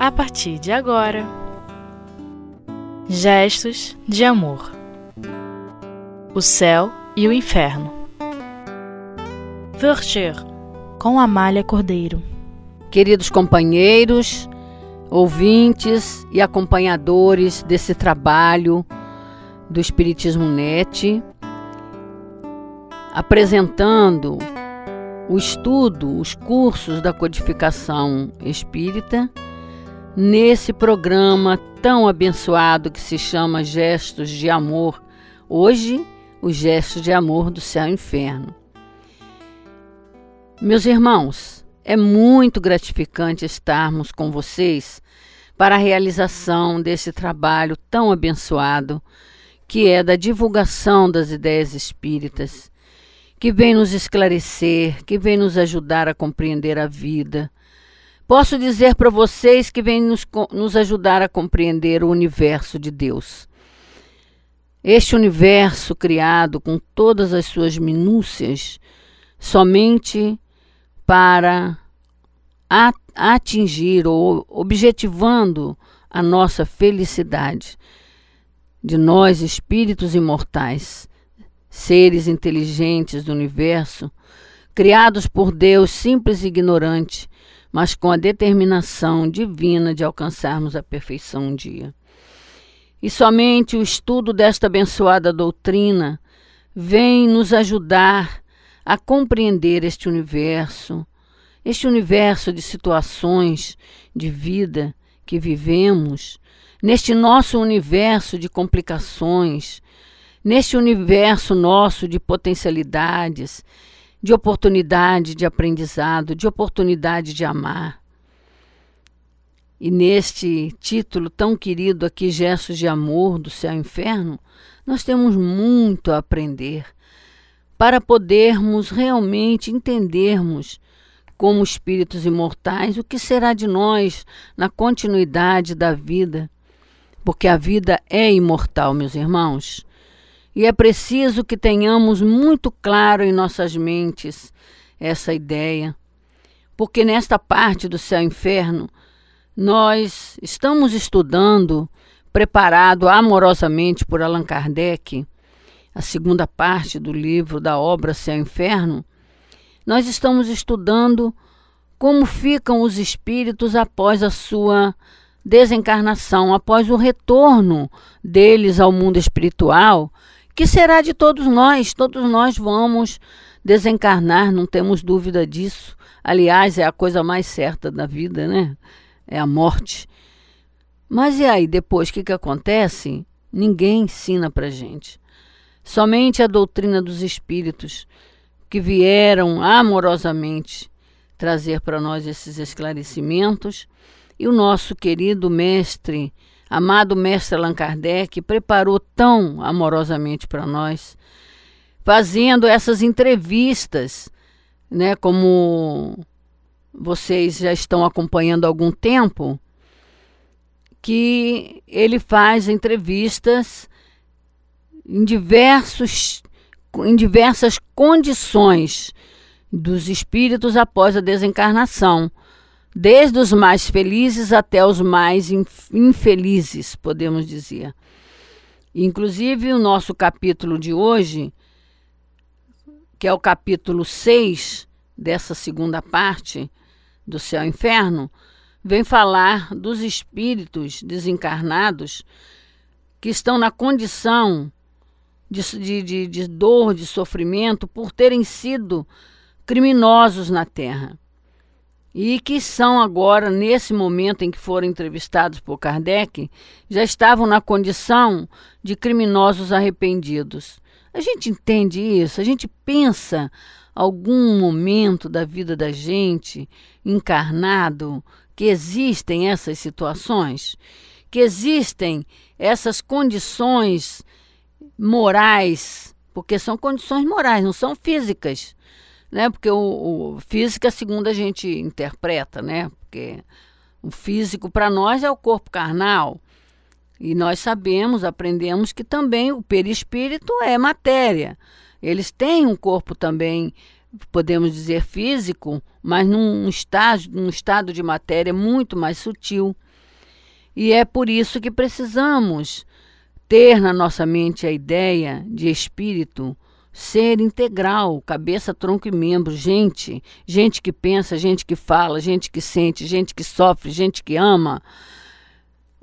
a partir de agora. Gestos de amor. O céu e o inferno. Vircher, com Amália Cordeiro. Queridos companheiros, ouvintes e acompanhadores desse trabalho do Espiritismo Net, apresentando o estudo, os cursos da codificação espírita, nesse programa tão abençoado que se chama Gestos de Amor. Hoje, o gesto de amor do céu e inferno. Meus irmãos, é muito gratificante estarmos com vocês para a realização desse trabalho tão abençoado, que é da divulgação das ideias espíritas que vem nos esclarecer, que vem nos ajudar a compreender a vida. Posso dizer para vocês que vem nos, nos ajudar a compreender o universo de Deus. Este universo criado com todas as suas minúcias, somente para atingir ou objetivando a nossa felicidade, de nós espíritos imortais seres inteligentes do universo, criados por Deus simples e ignorante, mas com a determinação divina de alcançarmos a perfeição um dia. E somente o estudo desta abençoada doutrina vem nos ajudar a compreender este universo, este universo de situações de vida que vivemos, neste nosso universo de complicações, neste universo nosso de potencialidades, de oportunidade de aprendizado, de oportunidade de amar. E neste título tão querido aqui, Gestos de Amor do Céu e Inferno, nós temos muito a aprender para podermos realmente entendermos, como espíritos imortais, o que será de nós na continuidade da vida. Porque a vida é imortal, meus irmãos. E é preciso que tenhamos muito claro em nossas mentes essa ideia, porque nesta parte do céu e inferno nós estamos estudando, preparado amorosamente por Allan Kardec, a segunda parte do livro da obra Céu e Inferno, nós estamos estudando como ficam os espíritos após a sua desencarnação, após o retorno deles ao mundo espiritual que será de todos nós? Todos nós vamos desencarnar, não temos dúvida disso. Aliás, é a coisa mais certa da vida, né? É a morte. Mas e aí, depois, o que, que acontece? Ninguém ensina para gente. Somente a doutrina dos espíritos que vieram amorosamente trazer para nós esses esclarecimentos e o nosso querido mestre amado mestre Allan Kardec preparou tão amorosamente para nós, fazendo essas entrevistas, né, como vocês já estão acompanhando há algum tempo, que ele faz entrevistas em diversos em diversas condições dos espíritos após a desencarnação desde os mais felizes até os mais infelizes, podemos dizer. Inclusive, o nosso capítulo de hoje, que é o capítulo 6 dessa segunda parte do Céu e Inferno, vem falar dos espíritos desencarnados que estão na condição de, de, de, de dor, de sofrimento, por terem sido criminosos na Terra e que são agora, nesse momento em que foram entrevistados por Kardec, já estavam na condição de criminosos arrependidos. A gente entende isso? A gente pensa algum momento da vida da gente encarnado que existem essas situações, que existem essas condições morais, porque são condições morais, não são físicas né? Porque o, o física, segundo a gente interpreta, né? Porque o físico para nós é o corpo carnal. E nós sabemos, aprendemos que também o perispírito é matéria. Eles têm um corpo também, podemos dizer, físico, mas num estágio, num estado de matéria muito mais sutil. E é por isso que precisamos ter na nossa mente a ideia de espírito ser integral, cabeça, tronco e membro, gente, gente que pensa, gente que fala, gente que sente, gente que sofre, gente que ama,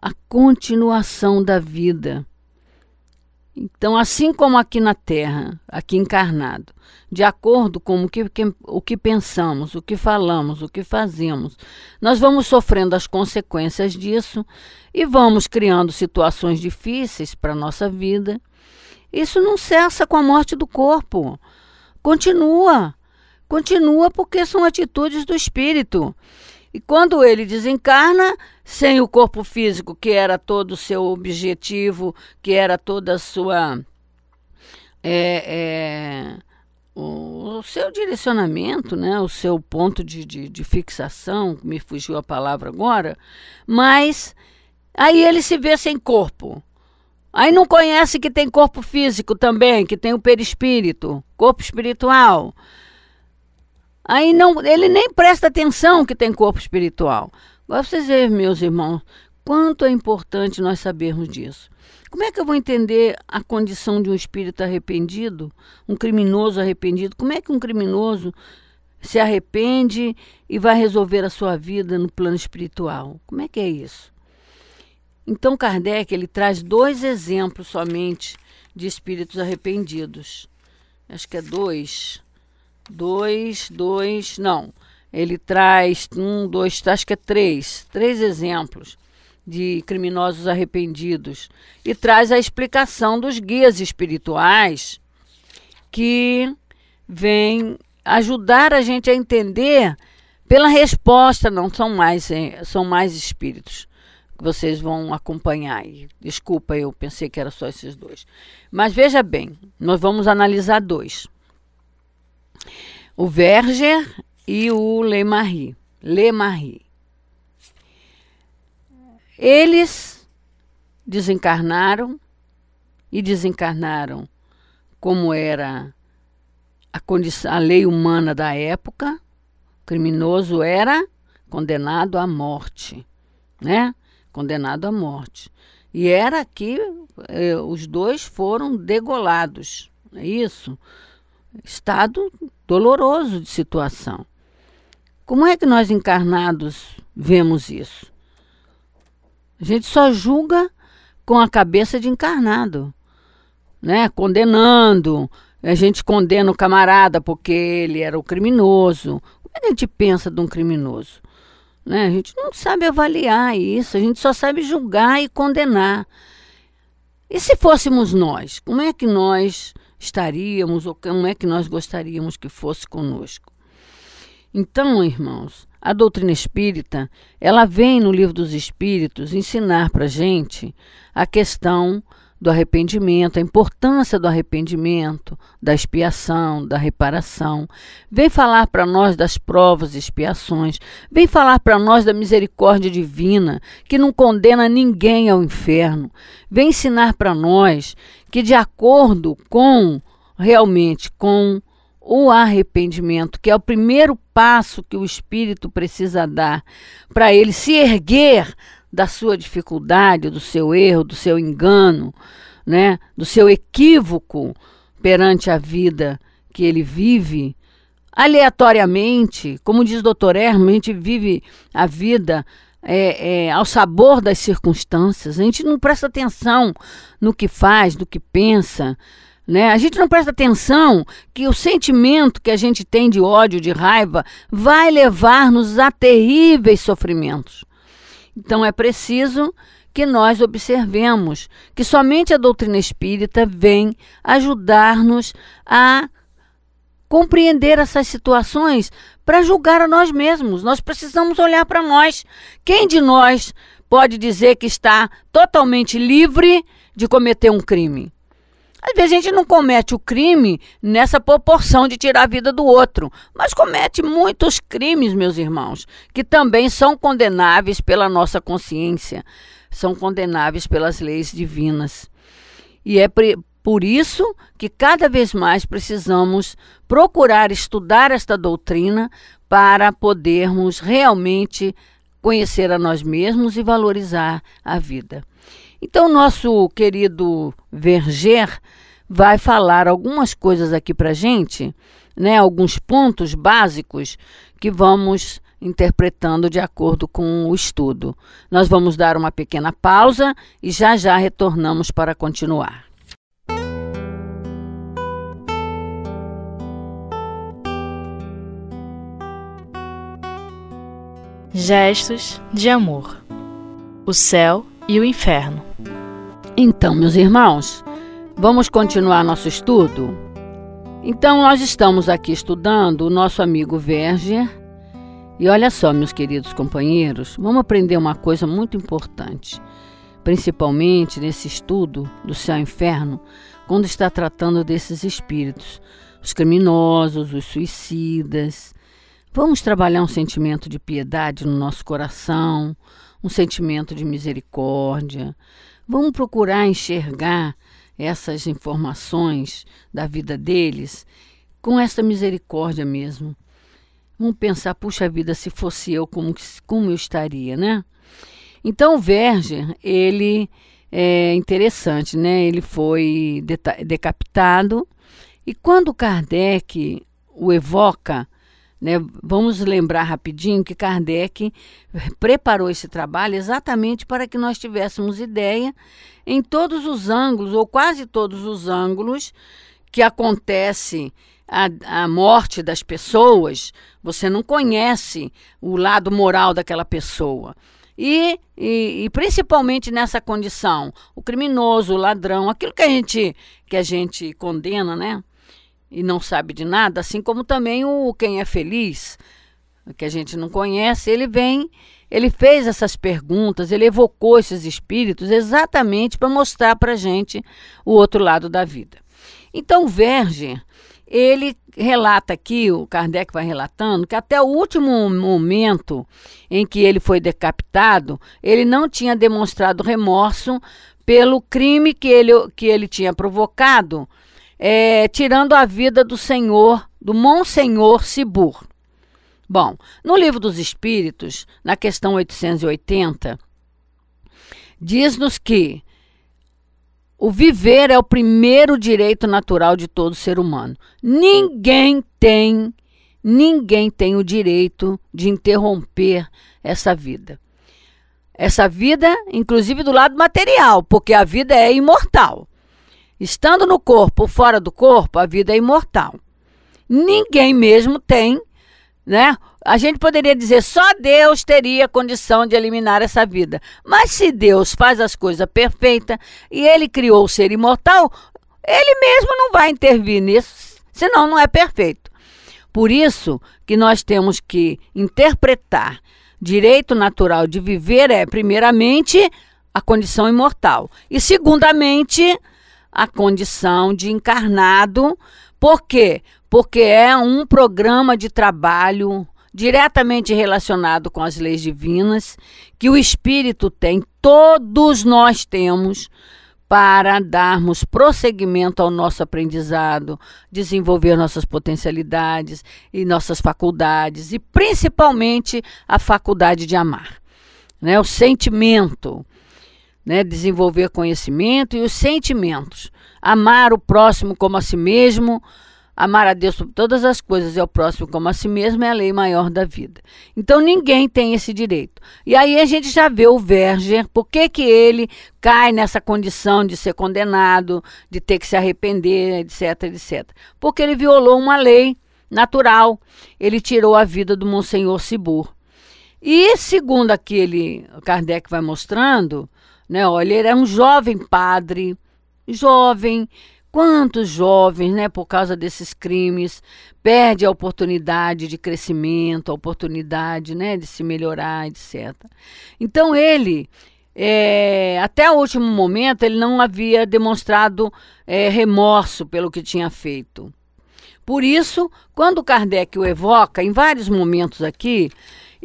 a continuação da vida. Então, assim como aqui na Terra, aqui encarnado, de acordo com o que, que, o que pensamos, o que falamos, o que fazemos, nós vamos sofrendo as consequências disso e vamos criando situações difíceis para a nossa vida. Isso não cessa com a morte do corpo. Continua. Continua porque são atitudes do espírito. E quando ele desencarna, sem o corpo físico, que era todo o seu objetivo, que era toda a sua. É, é, o, o, seu direcionamento, né, o seu ponto de, de, de fixação, me fugiu a palavra agora, mas aí ele se vê sem corpo. Aí não conhece que tem corpo físico também, que tem o perispírito, corpo espiritual. Aí não, ele nem presta atenção que tem corpo espiritual. Agora vocês veem, meus irmãos, quanto é importante nós sabermos disso. Como é que eu vou entender a condição de um espírito arrependido, um criminoso arrependido? Como é que um criminoso se arrepende e vai resolver a sua vida no plano espiritual? Como é que é isso? Então Kardec ele traz dois exemplos somente de espíritos arrependidos. Acho que é dois. Dois, dois, não. Ele traz um, dois, acho que é três, três exemplos de criminosos arrependidos. E traz a explicação dos guias espirituais que vem ajudar a gente a entender pela resposta, não são mais são mais espíritos que vocês vão acompanhar aí. Desculpa, eu pensei que era só esses dois. Mas veja bem, nós vamos analisar dois o Verger e o Lemarie. Lemarie. Eles desencarnaram e desencarnaram como era a, condição, a lei humana da época. O criminoso era condenado à morte, né? Condenado à morte. E era que eh, os dois foram degolados, é isso? estado doloroso de situação. Como é que nós encarnados vemos isso? A gente só julga com a cabeça de encarnado, né? Condenando, a gente condena o camarada porque ele era o criminoso. Como é que a gente pensa de um criminoso? Né? A gente não sabe avaliar isso, a gente só sabe julgar e condenar. E se fôssemos nós, como é que nós estaríamos ou como é que nós gostaríamos que fosse conosco. Então, irmãos, a doutrina espírita, ela vem no livro dos Espíritos ensinar para gente a questão do arrependimento, a importância do arrependimento, da expiação, da reparação. Vem falar para nós das provas e expiações. Vem falar para nós da misericórdia divina, que não condena ninguém ao inferno. Vem ensinar para nós que, de acordo com realmente com o arrependimento, que é o primeiro passo que o espírito precisa dar para ele se erguer da sua dificuldade, do seu erro, do seu engano, né, do seu equívoco perante a vida que ele vive, aleatoriamente, como diz o doutor Herman, a gente vive a vida é, é, ao sabor das circunstâncias, a gente não presta atenção no que faz, no que pensa, né? A gente não presta atenção que o sentimento que a gente tem de ódio, de raiva, vai levar-nos a terríveis sofrimentos. Então é preciso que nós observemos que somente a doutrina espírita vem ajudar-nos a compreender essas situações para julgar a nós mesmos. Nós precisamos olhar para nós. Quem de nós pode dizer que está totalmente livre de cometer um crime? Às vezes a gente não comete o crime nessa proporção de tirar a vida do outro, mas comete muitos crimes, meus irmãos, que também são condenáveis pela nossa consciência, são condenáveis pelas leis divinas. E é por isso que cada vez mais precisamos procurar estudar esta doutrina para podermos realmente conhecer a nós mesmos e valorizar a vida. Então, nosso querido Verger vai falar algumas coisas aqui para gente, né, alguns pontos básicos que vamos interpretando de acordo com o estudo. Nós vamos dar uma pequena pausa e já já retornamos para continuar. Gestos de amor. O céu e o inferno. Então, meus irmãos, vamos continuar nosso estudo? Então, nós estamos aqui estudando o nosso amigo Verger. E olha só, meus queridos companheiros, vamos aprender uma coisa muito importante, principalmente nesse estudo do céu e inferno, quando está tratando desses espíritos, os criminosos, os suicidas, Vamos trabalhar um sentimento de piedade no nosso coração, um sentimento de misericórdia. Vamos procurar enxergar essas informações da vida deles com essa misericórdia mesmo. Vamos pensar, puxa vida, se fosse eu, como, como eu estaria, né? Então, o Verger, ele é interessante, né? Ele foi decapitado e quando Kardec o evoca né? Vamos lembrar rapidinho que Kardec preparou esse trabalho exatamente para que nós tivéssemos ideia em todos os ângulos, ou quase todos os ângulos, que acontece a, a morte das pessoas, você não conhece o lado moral daquela pessoa. E, e, e, principalmente nessa condição, o criminoso, o ladrão, aquilo que a gente que a gente condena, né? E não sabe de nada, assim como também o quem é feliz, que a gente não conhece, ele vem, ele fez essas perguntas, ele evocou esses espíritos exatamente para mostrar para gente o outro lado da vida. Então, Verge, ele relata aqui, o Kardec vai relatando, que até o último momento em que ele foi decapitado, ele não tinha demonstrado remorso pelo crime que ele, que ele tinha provocado é, tirando a vida do senhor, do Monsenhor Cibur. Bom, no livro dos Espíritos, na questão 880, diz-nos que o viver é o primeiro direito natural de todo ser humano. Ninguém tem, ninguém tem o direito de interromper essa vida. Essa vida, inclusive do lado material, porque a vida é imortal. Estando no corpo ou fora do corpo, a vida é imortal. Ninguém mesmo tem, né? A gente poderia dizer só Deus teria condição de eliminar essa vida. Mas se Deus faz as coisas perfeitas e ele criou o ser imortal, ele mesmo não vai intervir nisso, senão não é perfeito. Por isso que nós temos que interpretar direito natural de viver é primeiramente a condição imortal e segundamente a condição de encarnado. Por quê? Porque é um programa de trabalho diretamente relacionado com as leis divinas que o espírito tem, todos nós temos para darmos prosseguimento ao nosso aprendizado, desenvolver nossas potencialidades e nossas faculdades e principalmente a faculdade de amar, né? O sentimento, né, desenvolver conhecimento e os sentimentos. Amar o próximo como a si mesmo, amar a Deus sobre todas as coisas e ao próximo como a si mesmo é a lei maior da vida. Então ninguém tem esse direito. E aí a gente já vê o Verger, por que, que ele cai nessa condição de ser condenado, de ter que se arrepender, etc, etc. Porque ele violou uma lei natural. Ele tirou a vida do Monsenhor Cibur. E segundo aquele Kardec vai mostrando, né? Olha, ele era um jovem padre, jovem, quantos jovens, né, por causa desses crimes, perde a oportunidade de crescimento, a oportunidade, né, de se melhorar, etc. Então ele, é, até o último momento, ele não havia demonstrado é, remorso pelo que tinha feito. Por isso, quando Kardec o evoca, em vários momentos aqui,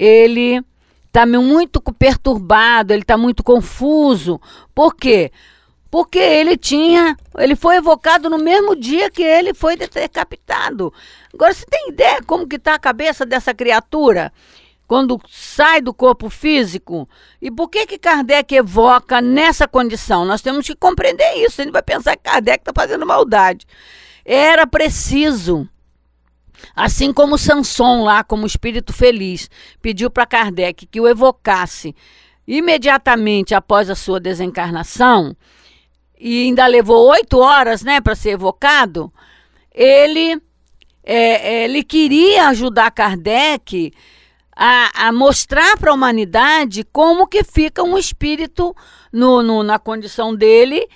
ele está muito perturbado, ele está muito confuso. Por quê? Porque ele tinha, ele foi evocado no mesmo dia que ele foi decapitado. Agora você tem ideia como que está a cabeça dessa criatura? quando sai do corpo físico. E por que que Kardec evoca nessa condição? Nós temos que compreender isso. Ele vai pensar que Kardec está fazendo maldade. Era preciso Assim como Sanson, lá como espírito feliz, pediu para Kardec que o evocasse imediatamente após a sua desencarnação, e ainda levou oito horas né, para ser evocado, ele, é, é, ele queria ajudar Kardec a, a mostrar para a humanidade como que fica um espírito no, no, na condição dele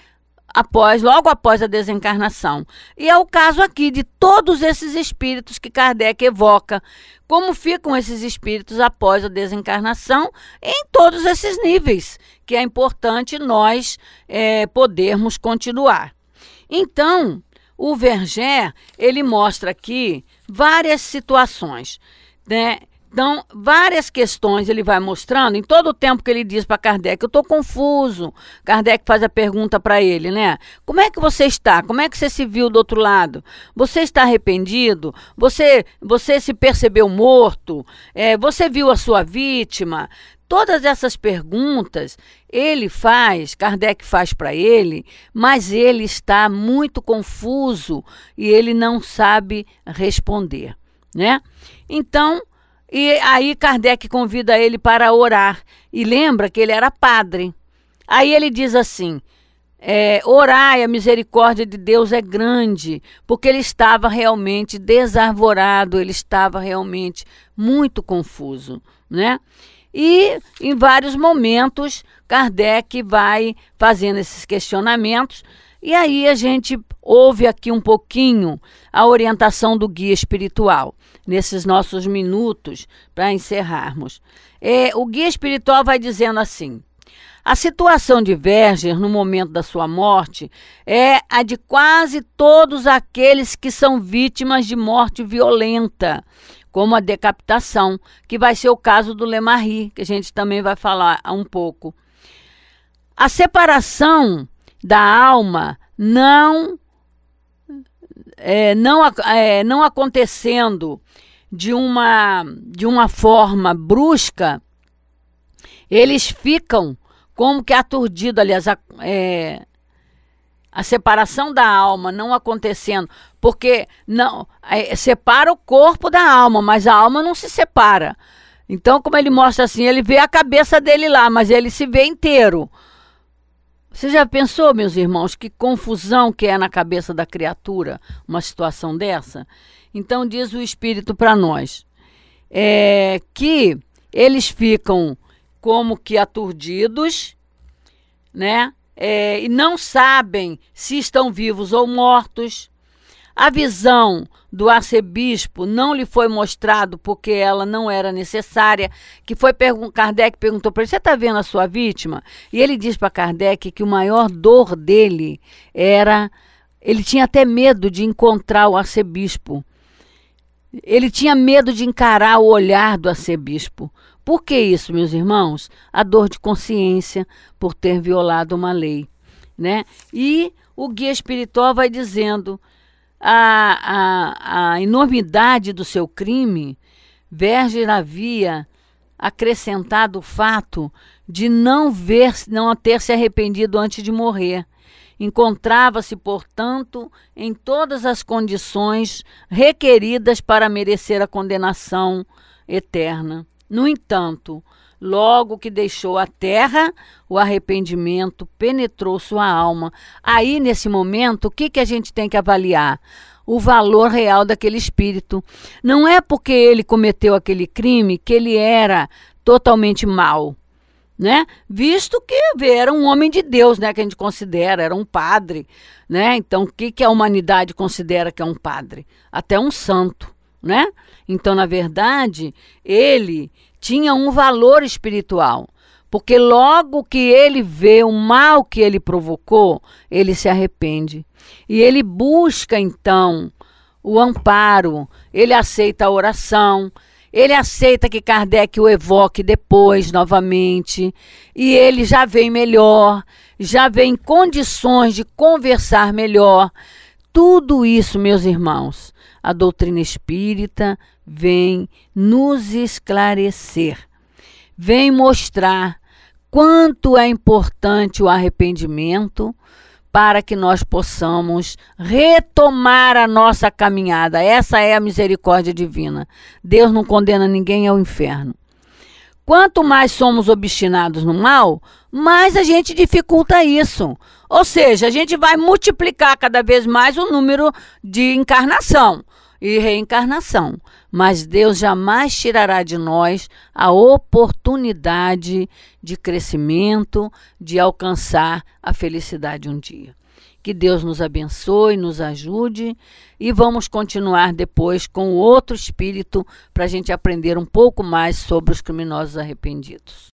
após, logo após a desencarnação. E é o caso aqui de todos esses espíritos que Kardec evoca. Como ficam esses espíritos após a desencarnação em todos esses níveis, que é importante nós é, podermos continuar. Então, o Verger, ele mostra aqui várias situações, né? Então, várias questões ele vai mostrando, em todo o tempo que ele diz para Kardec, eu estou confuso. Kardec faz a pergunta para ele, né? Como é que você está? Como é que você se viu do outro lado? Você está arrependido? Você, você se percebeu morto? É, você viu a sua vítima? Todas essas perguntas ele faz, Kardec faz para ele, mas ele está muito confuso e ele não sabe responder, né? Então, e aí Kardec convida ele para orar e lembra que ele era padre. Aí ele diz assim: é, orai, a misericórdia de Deus é grande, porque ele estava realmente desarvorado, ele estava realmente muito confuso, né? E em vários momentos Kardec vai fazendo esses questionamentos e aí a gente ouve aqui um pouquinho a orientação do guia espiritual nesses nossos minutos para encerrarmos. É, o guia espiritual vai dizendo assim: a situação de Verger no momento da sua morte é a de quase todos aqueles que são vítimas de morte violenta, como a decapitação, que vai ser o caso do Lemarri, que a gente também vai falar um pouco. A separação da alma não é, não, é, não acontecendo de uma, de uma forma brusca, eles ficam como que aturdidos, aliás, a, é, a separação da alma não acontecendo, porque não é, separa o corpo da alma, mas a alma não se separa. Então, como ele mostra assim, ele vê a cabeça dele lá, mas ele se vê inteiro. Você já pensou, meus irmãos, que confusão que é na cabeça da criatura uma situação dessa? Então, diz o Espírito para nós é, que eles ficam como que aturdidos, né? É, e não sabem se estão vivos ou mortos. A visão do arcebispo não lhe foi mostrado porque ela não era necessária, que foi Kardec perguntou para ele, você está vendo a sua vítima? E ele diz para Kardec que o maior dor dele era, ele tinha até medo de encontrar o arcebispo. Ele tinha medo de encarar o olhar do arcebispo. Por que isso, meus irmãos? A dor de consciência por ter violado uma lei, né? E o guia espiritual vai dizendo a, a, a enormidade do seu crime, Verger havia acrescentado o fato de não ver, não ter se arrependido antes de morrer. Encontrava-se, portanto, em todas as condições requeridas para merecer a condenação eterna. No entanto, Logo que deixou a terra, o arrependimento penetrou sua alma. Aí, nesse momento, o que, que a gente tem que avaliar? O valor real daquele espírito. Não é porque ele cometeu aquele crime que ele era totalmente mau. Né? Visto que era um homem de Deus, né? Que a gente considera, era um padre, né? Então, o que, que a humanidade considera que é um padre? Até um santo, né? Então, na verdade, ele tinha um valor espiritual. Porque logo que ele vê o mal que ele provocou, ele se arrepende. E ele busca então o amparo, ele aceita a oração, ele aceita que Kardec o evoque depois novamente, e ele já vem melhor, já vem em condições de conversar melhor. Tudo isso, meus irmãos, a doutrina espírita vem nos esclarecer, vem mostrar quanto é importante o arrependimento para que nós possamos retomar a nossa caminhada. Essa é a misericórdia divina. Deus não condena ninguém ao inferno. Quanto mais somos obstinados no mal, mais a gente dificulta isso. Ou seja, a gente vai multiplicar cada vez mais o número de encarnação e reencarnação. Mas Deus jamais tirará de nós a oportunidade de crescimento, de alcançar a felicidade um dia. Que Deus nos abençoe, nos ajude e vamos continuar depois com outro espírito para a gente aprender um pouco mais sobre os criminosos arrependidos.